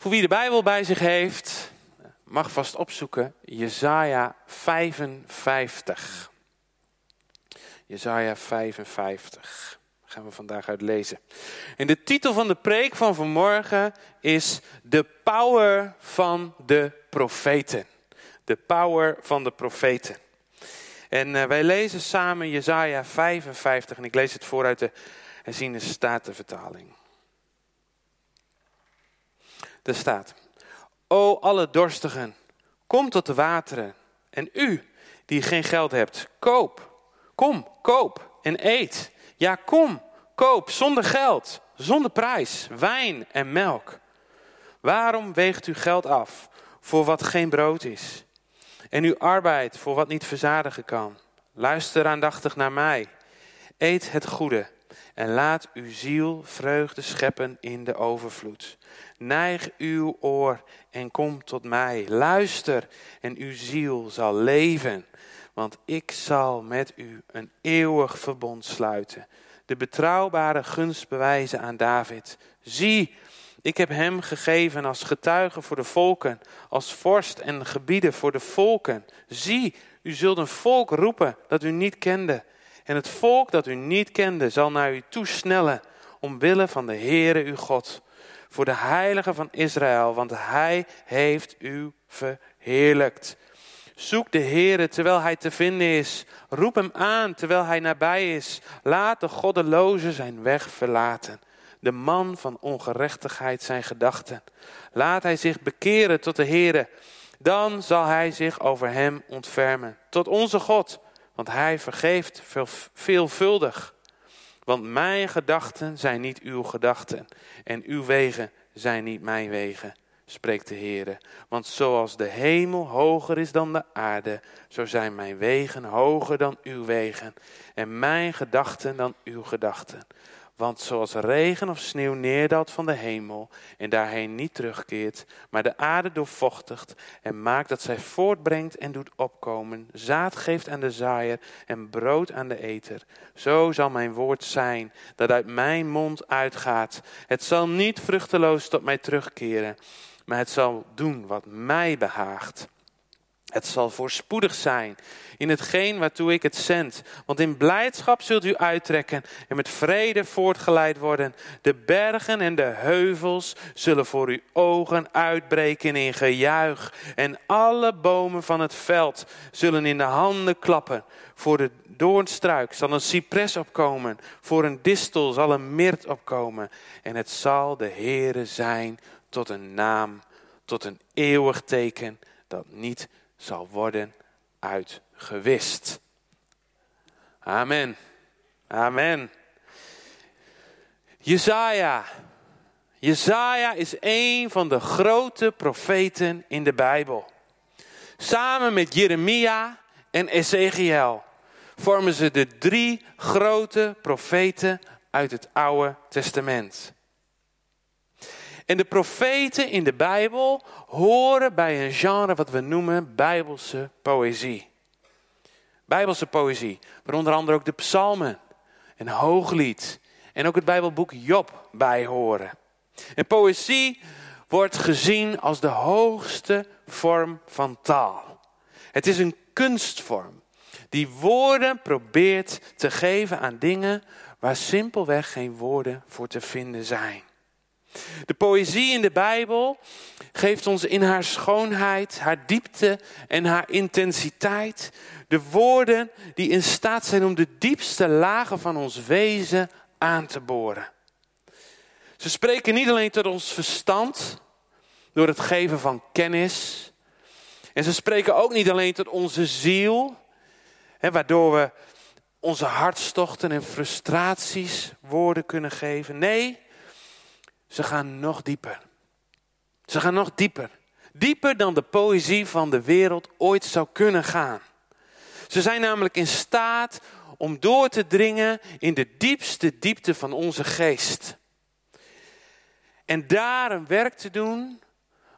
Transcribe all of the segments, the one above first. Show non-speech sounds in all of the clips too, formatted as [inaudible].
Voor wie de Bijbel bij zich heeft, mag vast opzoeken Jesaja 55. Jesaja 55 gaan we vandaag uit lezen. En de titel van de preek van vanmorgen is De Power van de Profeten. De Power van de Profeten. En uh, wij lezen samen Jesaja 55 en ik lees het voor uit de herziene statenvertaling. Er staat, O alle dorstigen, kom tot de wateren. En u, die geen geld hebt, koop. Kom, koop en eet. Ja, kom, koop zonder geld, zonder prijs, wijn en melk. Waarom weegt u geld af voor wat geen brood is? En uw arbeid voor wat niet verzadigen kan? Luister aandachtig naar mij. Eet het goede en laat uw ziel vreugde scheppen in de overvloed. Neig uw oor en kom tot mij. Luister en uw ziel zal leven. Want ik zal met u een eeuwig verbond sluiten. De betrouwbare gunst bewijzen aan David. Zie, ik heb hem gegeven als getuige voor de volken, als vorst en gebieden voor de volken. Zie, u zult een volk roepen dat u niet kende. En het volk dat u niet kende zal naar u toesnellen, omwille van de Heere uw God. Voor de heilige van Israël, want hij heeft u verheerlijkt. Zoek de Heere terwijl hij te vinden is. Roep hem aan terwijl hij nabij is. Laat de goddeloze zijn weg verlaten. De man van ongerechtigheid zijn gedachten. Laat hij zich bekeren tot de Heere. Dan zal hij zich over hem ontfermen. Tot onze God, want hij vergeeft veel, veelvuldig. Want mijn gedachten zijn niet uw gedachten. En uw wegen zijn niet mijn wegen spreekt de Heer. Want zoals de hemel hoger is dan de aarde, zo zijn mijn wegen hoger dan uw wegen en mijn gedachten dan uw gedachten. Want zoals regen of sneeuw neerdaalt van de hemel en daarheen niet terugkeert, maar de aarde doorvochtigt en maakt dat zij voortbrengt en doet opkomen, zaad geeft aan de zaaier en brood aan de eter, zo zal mijn woord zijn dat uit mijn mond uitgaat. Het zal niet vruchteloos tot mij terugkeren, maar het zal doen wat mij behaagt. Het zal voorspoedig zijn in hetgeen waartoe ik het zend. Want in blijdschap zult u uittrekken en met vrede voortgeleid worden. De bergen en de heuvels zullen voor uw ogen uitbreken in gejuich. En alle bomen van het veld zullen in de handen klappen. Voor de doornstruik zal een cipres opkomen. Voor een distel zal een mirt opkomen. En het zal de Heere zijn tot een naam, tot een eeuwig teken dat niet zal worden uitgewist. Amen. Amen. Jezaja. Jezaja is een van de grote profeten in de Bijbel. Samen met Jeremia en Ezekiel vormen ze de drie grote profeten uit het Oude Testament. En de profeten in de Bijbel horen bij een genre wat we noemen Bijbelse poëzie. Bijbelse poëzie, waar onder andere ook de psalmen en hooglied en ook het Bijbelboek Job bij horen. En poëzie wordt gezien als de hoogste vorm van taal. Het is een kunstvorm die woorden probeert te geven aan dingen waar simpelweg geen woorden voor te vinden zijn. De poëzie in de Bijbel geeft ons in haar schoonheid, haar diepte en haar intensiteit de woorden die in staat zijn om de diepste lagen van ons wezen aan te boren. Ze spreken niet alleen tot ons verstand door het geven van kennis. En ze spreken ook niet alleen tot onze ziel, hè, waardoor we onze hartstochten en frustraties woorden kunnen geven. Nee, ze gaan nog dieper. Ze gaan nog dieper. Dieper dan de poëzie van de wereld ooit zou kunnen gaan. Ze zijn namelijk in staat om door te dringen in de diepste diepte van onze geest. En daar een werk te doen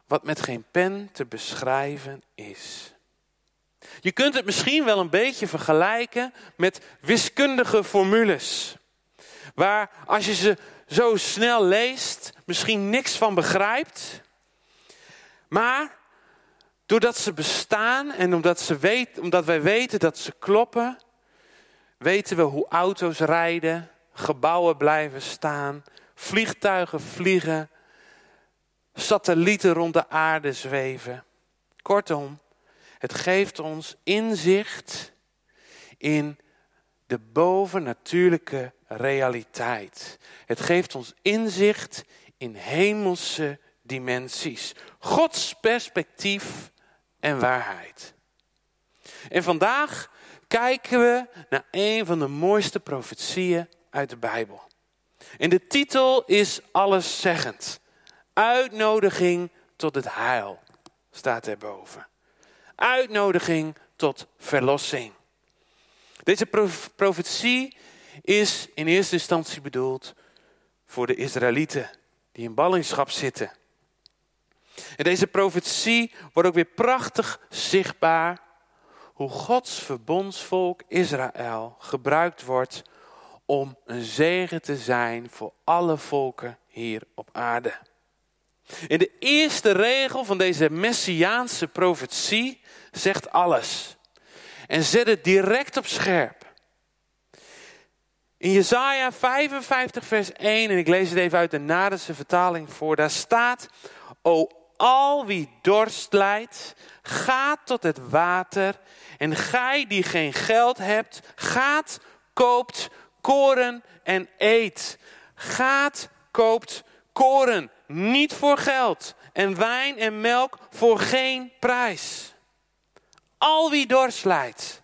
wat met geen pen te beschrijven is. Je kunt het misschien wel een beetje vergelijken met wiskundige formules. Waar als je ze zo snel leest, misschien niks van begrijpt. Maar doordat ze bestaan en omdat, ze weet, omdat wij weten dat ze kloppen, weten we hoe auto's rijden, gebouwen blijven staan, vliegtuigen vliegen, satellieten rond de aarde zweven. Kortom, het geeft ons inzicht in de bovennatuurlijke realiteit. Het geeft ons inzicht in hemelse dimensies. Gods perspectief en waarheid. En vandaag kijken we naar een van de mooiste profetieën uit de Bijbel. En de titel is alleszeggend. Uitnodiging tot het heil staat erboven. Uitnodiging tot verlossing. Deze profetie is in eerste instantie bedoeld voor de Israëlieten die in ballingschap zitten. En deze profetie wordt ook weer prachtig zichtbaar hoe Gods verbondsvolk Israël gebruikt wordt om een zegen te zijn voor alle volken hier op aarde. In de eerste regel van deze messiaanse profetie zegt alles. En zet het direct op scherp. In Jesaja 55 vers 1, en ik lees het even uit de Nadense vertaling voor, daar staat, O al wie dorst lijdt, gaat tot het water. En gij die geen geld hebt, gaat, koopt koren en eet. Gaat, koopt koren, niet voor geld. En wijn en melk voor geen prijs. Al wie dorst lijdt.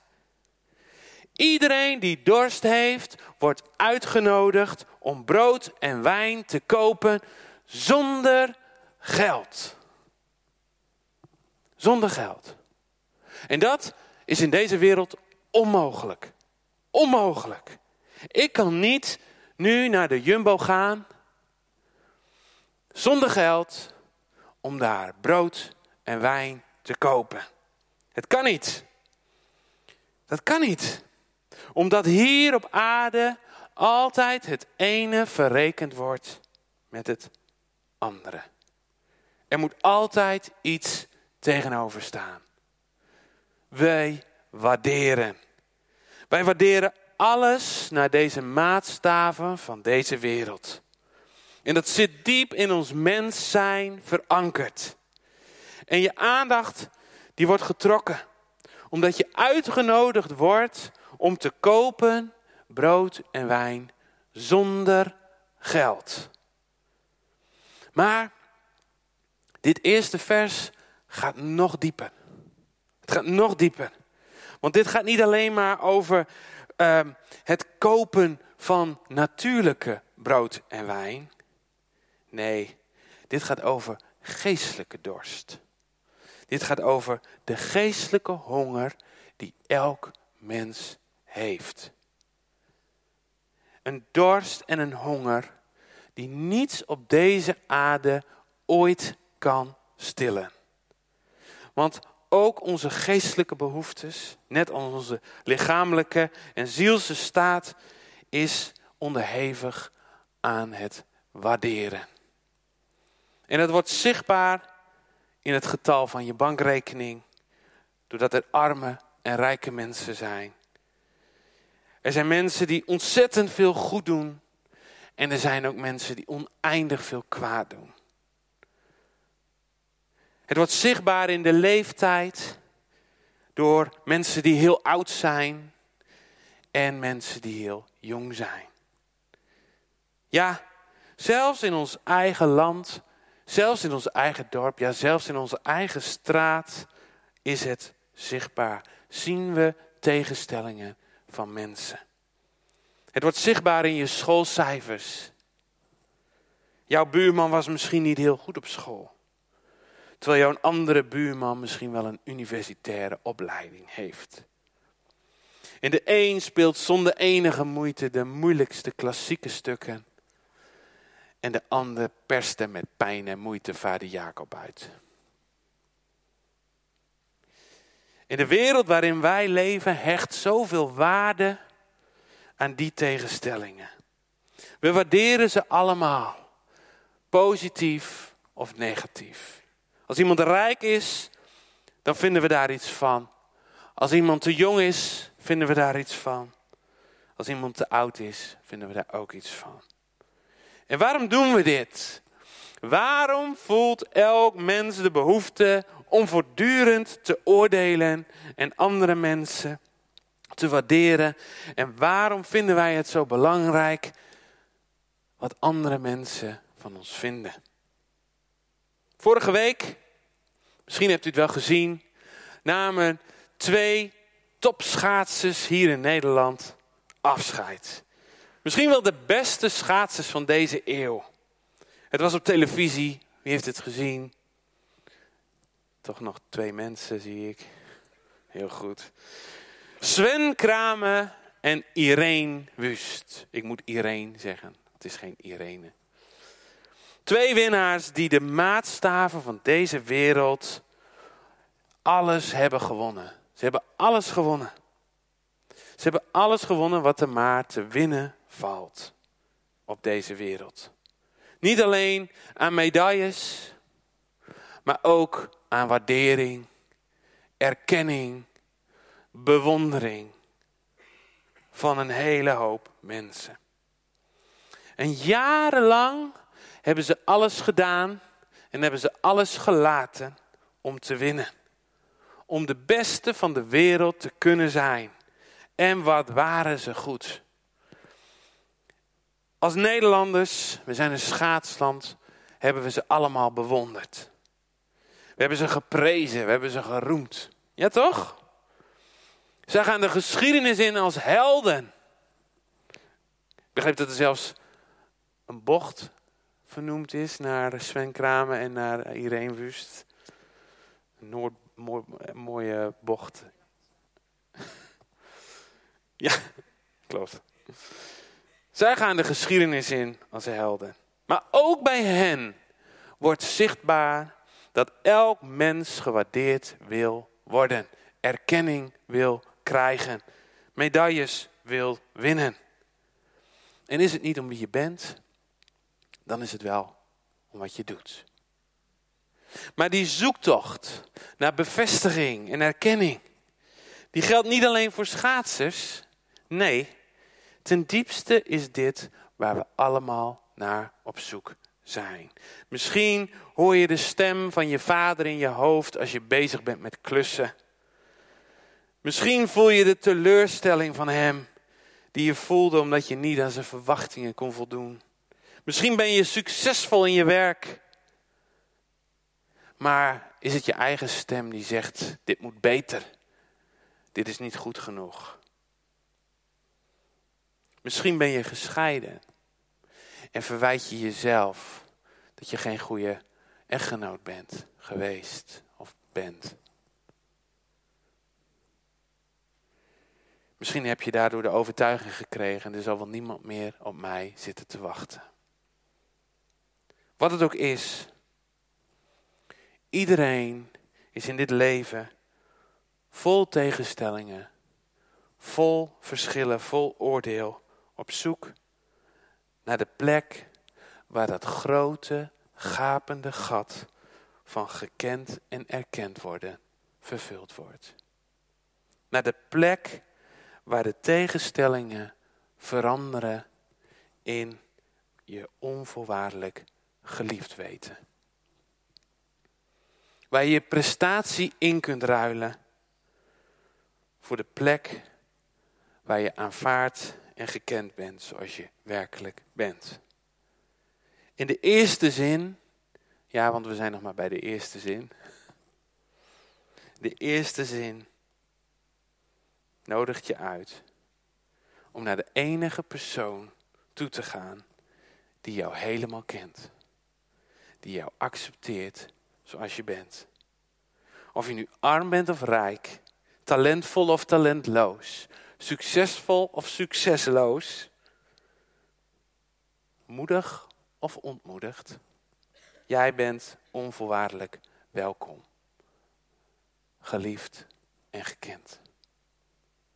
Iedereen die dorst heeft, wordt uitgenodigd om brood en wijn te kopen zonder geld. Zonder geld. En dat is in deze wereld onmogelijk. Onmogelijk. Ik kan niet nu naar de Jumbo gaan zonder geld om daar brood en wijn te kopen. Het kan niet. Dat kan niet. Omdat hier op aarde altijd het ene verrekend wordt met het andere. Er moet altijd iets tegenover staan. Wij waarderen. Wij waarderen alles naar deze maatstaven van deze wereld. En dat zit diep in ons mens zijn verankerd. En je aandacht die wordt getrokken. Omdat je uitgenodigd wordt om te kopen brood en wijn zonder geld. Maar dit eerste vers gaat nog dieper. Het gaat nog dieper. Want dit gaat niet alleen maar over uh, het kopen van natuurlijke brood en wijn. Nee, dit gaat over geestelijke dorst. Dit gaat over de geestelijke honger die elk mens heeft. Een dorst en een honger die niets op deze aarde ooit kan stillen. Want ook onze geestelijke behoeftes, net als onze lichamelijke en zielse staat, is onderhevig aan het waarderen. En dat wordt zichtbaar in het getal van je bankrekening, doordat er arme en rijke mensen zijn. Er zijn mensen die ontzettend veel goed doen en er zijn ook mensen die oneindig veel kwaad doen. Het wordt zichtbaar in de leeftijd door mensen die heel oud zijn en mensen die heel jong zijn. Ja, zelfs in ons eigen land, zelfs in ons eigen dorp, ja, zelfs in onze eigen straat is het zichtbaar. Zien we tegenstellingen van mensen. Het wordt zichtbaar in je schoolcijfers. Jouw buurman was misschien niet heel goed op school. Terwijl jouw andere buurman misschien wel een universitaire opleiding heeft. En de een speelt zonder enige moeite de moeilijkste klassieke stukken. En de ander perste met pijn en moeite vader Jacob uit. In de wereld waarin wij leven hecht zoveel waarde aan die tegenstellingen. We waarderen ze allemaal, positief of negatief. Als iemand rijk is, dan vinden we daar iets van. Als iemand te jong is, vinden we daar iets van. Als iemand te oud is, vinden we daar ook iets van. En waarom doen we dit? Waarom voelt elk mens de behoefte om voortdurend te oordelen en andere mensen te waarderen? En waarom vinden wij het zo belangrijk wat andere mensen van ons vinden? Vorige week, misschien hebt u het wel gezien, namen twee topschaatsers hier in Nederland afscheid. Misschien wel de beste schaatsers van deze eeuw. Het was op televisie. Wie heeft het gezien? Toch nog twee mensen zie ik. Heel goed. Sven Kramer en Irene Wust. Ik moet Irene zeggen. Het is geen Irene. Twee winnaars die de maatstaven van deze wereld alles hebben gewonnen. Ze hebben alles gewonnen. Ze hebben alles gewonnen wat er maar te winnen valt op deze wereld. Niet alleen aan medailles, maar ook aan waardering, erkenning, bewondering van een hele hoop mensen. En jarenlang hebben ze alles gedaan en hebben ze alles gelaten om te winnen. Om de beste van de wereld te kunnen zijn. En wat waren ze goed. Als Nederlanders, we zijn een schaatsland, hebben we ze allemaal bewonderd. We hebben ze geprezen, we hebben ze geroemd. Ja toch? Zij gaan de geschiedenis in als helden. Ik begreep dat er zelfs een bocht vernoemd is naar Sven Kramer en naar Irene Wust. Een Noord, mooi, mooie bocht. [laughs] ja, klopt. Zij gaan de geschiedenis in als helden. Maar ook bij hen wordt zichtbaar dat elk mens gewaardeerd wil worden. Erkenning wil krijgen. Medailles wil winnen. En is het niet om wie je bent, dan is het wel om wat je doet. Maar die zoektocht naar bevestiging en erkenning, die geldt niet alleen voor schaatsers. Nee, ten diepste is dit waar we allemaal naar op zoek zijn. Misschien hoor je de stem van je vader in je hoofd als je bezig bent met klussen. Misschien voel je de teleurstelling van hem die je voelde omdat je niet aan zijn verwachtingen kon voldoen. Misschien ben je succesvol in je werk. Maar is het je eigen stem die zegt: dit moet beter. Dit is niet goed genoeg. Misschien ben je gescheiden en verwijt je jezelf dat je geen goede echtgenoot bent geweest of bent. Misschien heb je daardoor de overtuiging gekregen, er zal wel niemand meer op mij zitten te wachten. Wat het ook is, iedereen is in dit leven vol tegenstellingen, vol verschillen, vol oordeel, op zoek naar de plek waar dat grote, gapende gat van gekend en erkend worden vervuld wordt. Naar de plek waar de tegenstellingen veranderen in je onvoorwaardelijk geliefd weten. Waar je je prestatie in kunt ruilen voor de plek waar je aanvaard en gekend bent zoals je werkelijk bent. In de eerste zin, ja, want we zijn nog maar bij de eerste zin. De eerste zin nodigt je uit om naar de enige persoon toe te gaan die jou helemaal kent. Die jou accepteert zoals je bent. Of je nu arm bent of rijk, talentvol of talentloos, succesvol of succesloos, moedig of ontmoedigd. Jij bent onvoorwaardelijk welkom, geliefd en gekend.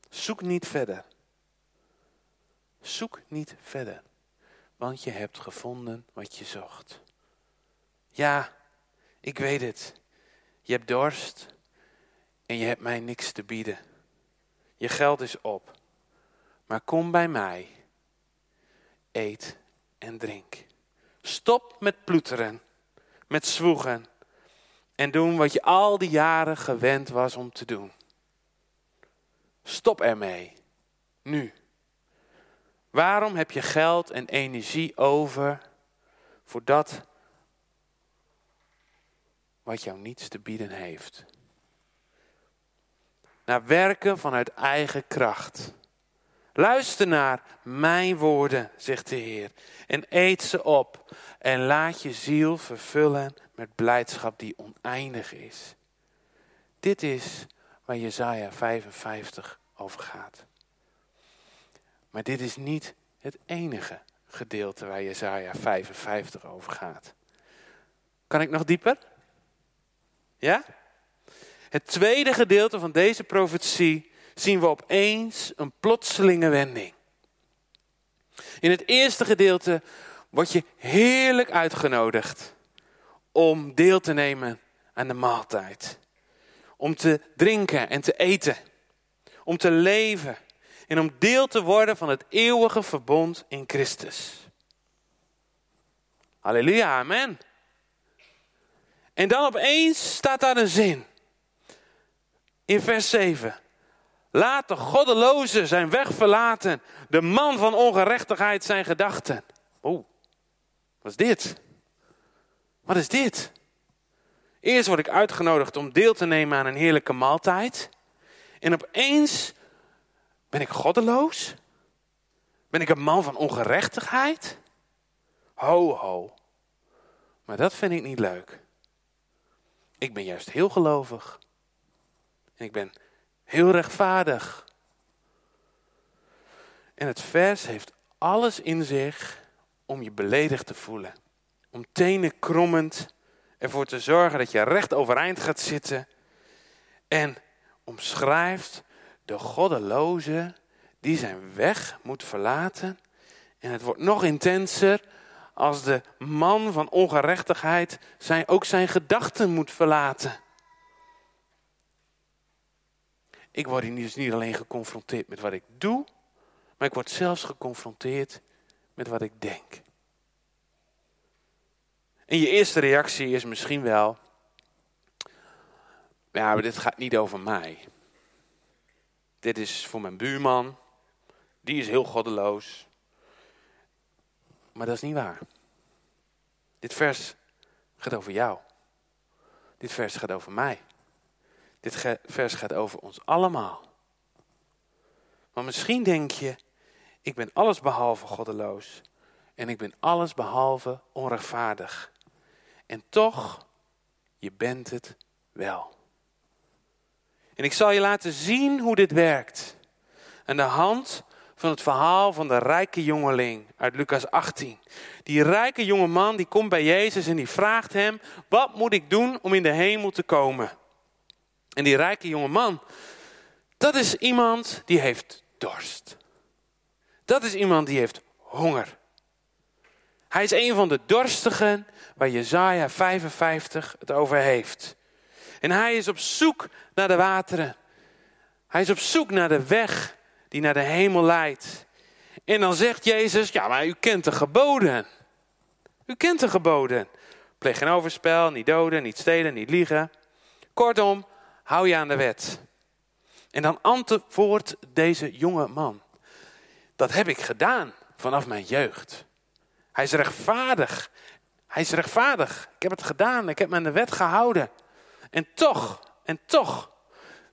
Zoek niet verder. Zoek niet verder, want je hebt gevonden wat je zocht. Ja, ik weet het. Je hebt dorst en je hebt mij niks te bieden. Je geld is op. Maar kom bij mij. Eet en drink. Stop met ploeteren, met zwoegen en doen wat je al die jaren gewend was om te doen. Stop ermee. Nu. Waarom heb je geld en energie over voor dat wat jou niets te bieden heeft? Naar werken vanuit eigen kracht. Luister naar mijn woorden, zegt de Heer, en eet ze op en laat je ziel vervullen met blijdschap die oneindig is. Dit is waar Jezaja 55 over gaat. Maar dit is niet het enige gedeelte waar Jezaja 55 over gaat. Kan ik nog dieper? Ja? Het tweede gedeelte van deze profetie zien we opeens een plotselinge wending. In het eerste gedeelte word je heerlijk uitgenodigd om deel te nemen aan de maaltijd. Om te drinken en te eten. Om te leven en om deel te worden van het eeuwige verbond in Christus. Halleluja, amen. En dan opeens staat daar een zin. In vers 7. Laat de goddeloze zijn weg verlaten, de man van ongerechtigheid zijn gedachten. Oeh, wat is dit? Wat is dit? Eerst word ik uitgenodigd om deel te nemen aan een heerlijke maaltijd. En opeens ben ik goddeloos? Ben ik een man van ongerechtigheid? Ho, ho. Maar dat vind ik niet leuk. Ik ben juist heel gelovig. En ik ben heel rechtvaardig. En het vers heeft alles in zich om je beledigd te voelen. Om tenen krommend ervoor te zorgen dat je recht overeind gaat zitten. En omschrijft de goddeloze die zijn weg moet verlaten. En het wordt nog intenser als de man van ongerechtigheid zijn, ook zijn gedachten moet verlaten. Ik word dus niet alleen geconfronteerd met wat ik doe, maar ik word zelfs geconfronteerd met wat ik denk. En je eerste reactie is misschien wel, ja, maar dit gaat niet over mij. Dit is voor mijn buurman. Die is heel goddeloos. Maar dat is niet waar. Dit vers gaat over jou. Dit vers gaat over mij. Dit vers gaat over ons allemaal. Maar misschien denk je, ik ben alles behalve goddeloos. En ik ben alles behalve onrechtvaardig. En toch, je bent het wel. En ik zal je laten zien hoe dit werkt. Aan de hand van het verhaal van de rijke jongeling uit Lucas 18. Die rijke jonge man die komt bij Jezus en die vraagt hem: Wat moet ik doen om in de hemel te komen? En die rijke jonge man, dat is iemand die heeft dorst. Dat is iemand die heeft honger. Hij is een van de dorstigen waar Jezaja 55 het over heeft. En hij is op zoek naar de wateren. Hij is op zoek naar de weg die naar de hemel leidt. En dan zegt Jezus, ja, maar u kent de geboden. U kent de geboden. Pleeg geen overspel, niet doden, niet stelen, niet liegen. Kortom, hou je aan de wet. En dan antwoordt deze jonge man. Dat heb ik gedaan vanaf mijn jeugd. Hij is rechtvaardig. Hij is rechtvaardig. Ik heb het gedaan. Ik heb me aan de wet gehouden. En toch, en toch,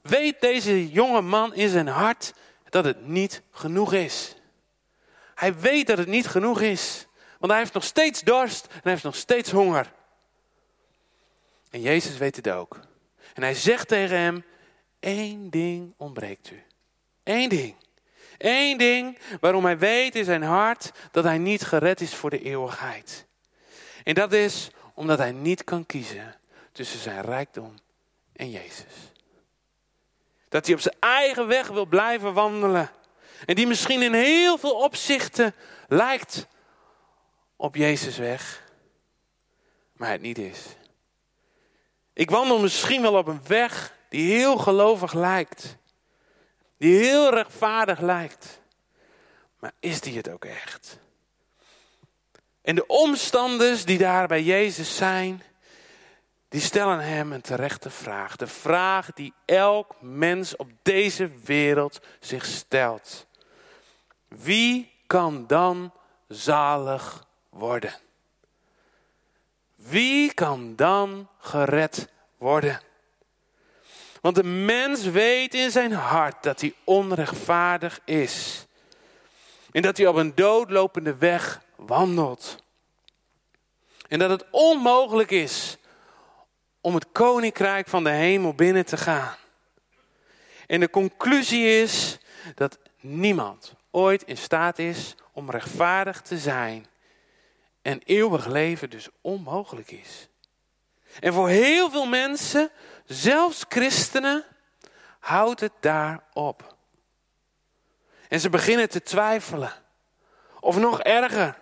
weet deze jonge man in zijn hart dat het niet genoeg is. Hij weet dat het niet genoeg is. Want hij heeft nog steeds dorst en hij heeft nog steeds honger. En Jezus weet het ook. En hij zegt tegen hem, één ding ontbreekt u. Eén ding. Eén ding waarom hij weet in zijn hart dat hij niet gered is voor de eeuwigheid. En dat is omdat hij niet kan kiezen tussen zijn rijkdom en Jezus. Dat hij op zijn eigen weg wil blijven wandelen. En die misschien in heel veel opzichten lijkt op Jezus weg. Maar het niet is. Ik wandel misschien wel op een weg die heel gelovig lijkt. Die heel rechtvaardig lijkt. Maar is die het ook echt? En de omstanders die daar bij Jezus zijn, die stellen hem een terechte vraag. De vraag die elk mens op deze wereld zich stelt. Wie kan dan zalig worden? Wie kan dan gered worden? Want de mens weet in zijn hart dat hij onrechtvaardig is. En dat hij op een doodlopende weg wandelt. En dat het onmogelijk is om het koninkrijk van de hemel binnen te gaan. En de conclusie is dat niemand ooit in staat is om rechtvaardig te zijn. En eeuwig leven dus onmogelijk is. En voor heel veel mensen, zelfs christenen, houdt het daarop. En ze beginnen te twijfelen. Of nog erger,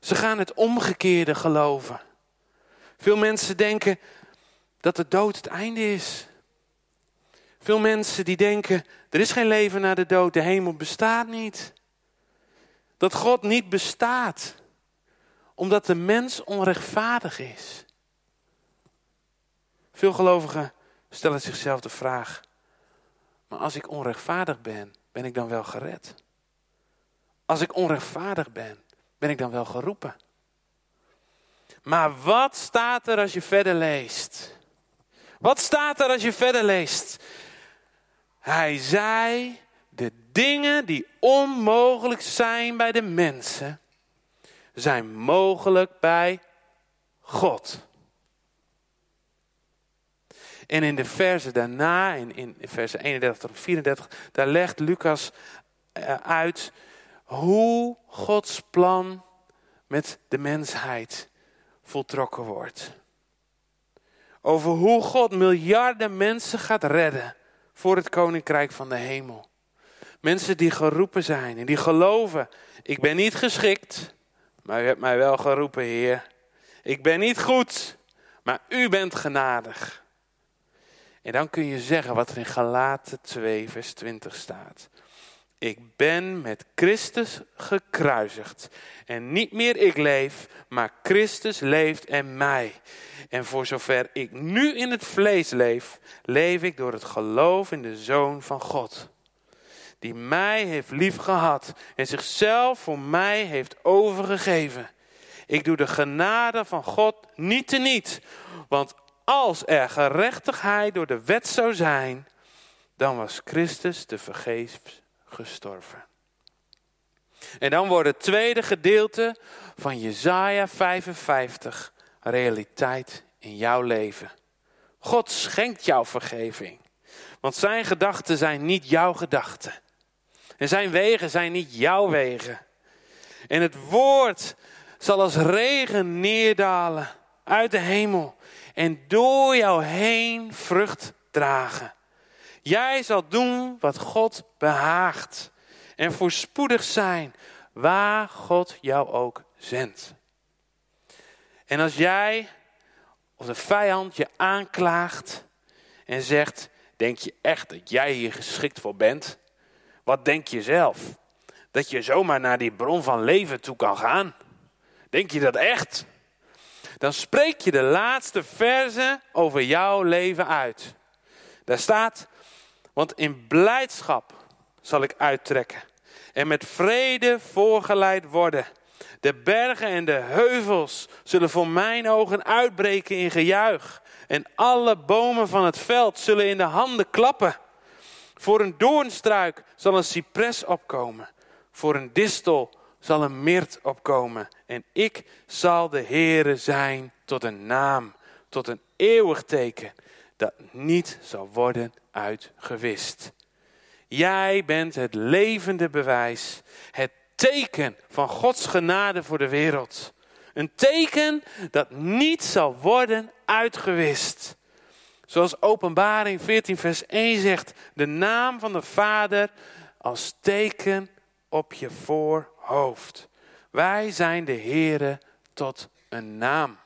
ze gaan het omgekeerde geloven. Veel mensen denken dat de dood het einde is. Veel mensen die denken, er is geen leven na de dood, de hemel bestaat niet. Dat God niet bestaat, omdat de mens onrechtvaardig is. Veel gelovigen stellen zichzelf de vraag, maar als ik onrechtvaardig ben, ben ik dan wel gered? Als ik onrechtvaardig ben, ben ik dan wel geroepen? Maar wat staat er als je verder leest? Wat staat er als je verder leest? Hij zei, de dingen die onmogelijk zijn bij de mensen, zijn mogelijk bij God. En in de versen daarna, in, in versen 31 tot 34, daar legt Lucas eh, uit hoe Gods plan met de mensheid voltrokken wordt. Over hoe God miljarden mensen gaat redden voor het koninkrijk van de hemel. Mensen die geroepen zijn en die geloven, ik ben niet geschikt, maar u hebt mij wel geroepen, Heer. Ik ben niet goed, maar u bent genadig. En dan kun je zeggen wat er in Galaten 2, vers 20 staat. Ik ben met Christus gekruisigd. En niet meer ik leef, maar Christus leeft en mij. En voor zover ik nu in het vlees leef, leef ik door het geloof in de Zoon van God. Die mij heeft liefgehad en zichzelf voor mij heeft overgegeven. Ik doe de genade van God niet teniet. Want als er gerechtigheid door de wet zou zijn, dan was Christus te vergeefs gestorven. En dan wordt het tweede gedeelte van Jesaja 55 realiteit in jouw leven. God schenkt jou vergeving. Want zijn gedachten zijn niet jouw gedachten. En zijn wegen zijn niet jouw wegen. En het woord zal als regen neerdalen uit de hemel en door jou heen vrucht dragen. Jij zal doen wat God behaagt en voorspoedig zijn waar God jou ook zendt. En als jij of de vijand je aanklaagt en zegt, denk je echt dat jij hier geschikt voor bent? Wat denk je zelf? Dat je zomaar naar die bron van leven toe kan gaan? Denk je dat echt? Dan spreek je de laatste verse over jouw leven uit. Daar staat, want in blijdschap zal ik uittrekken en met vrede voorgeleid worden. De bergen en de heuvels zullen voor mijn ogen uitbreken in gejuich. En alle bomen van het veld zullen in de handen klappen. Voor een doornstruik zal een cipres opkomen. Voor een distel zal een mirt opkomen. En ik zal de Heere zijn tot een naam, tot een eeuwig teken, dat niet zal worden uitgewist. Jij bent het levende bewijs, het teken van Gods genade voor de wereld. Een teken dat niet zal worden uitgewist. Zoals Openbaring 14, vers 1 zegt: de naam van de Vader als teken op je voorhoofd. Wij zijn de Here tot een naam.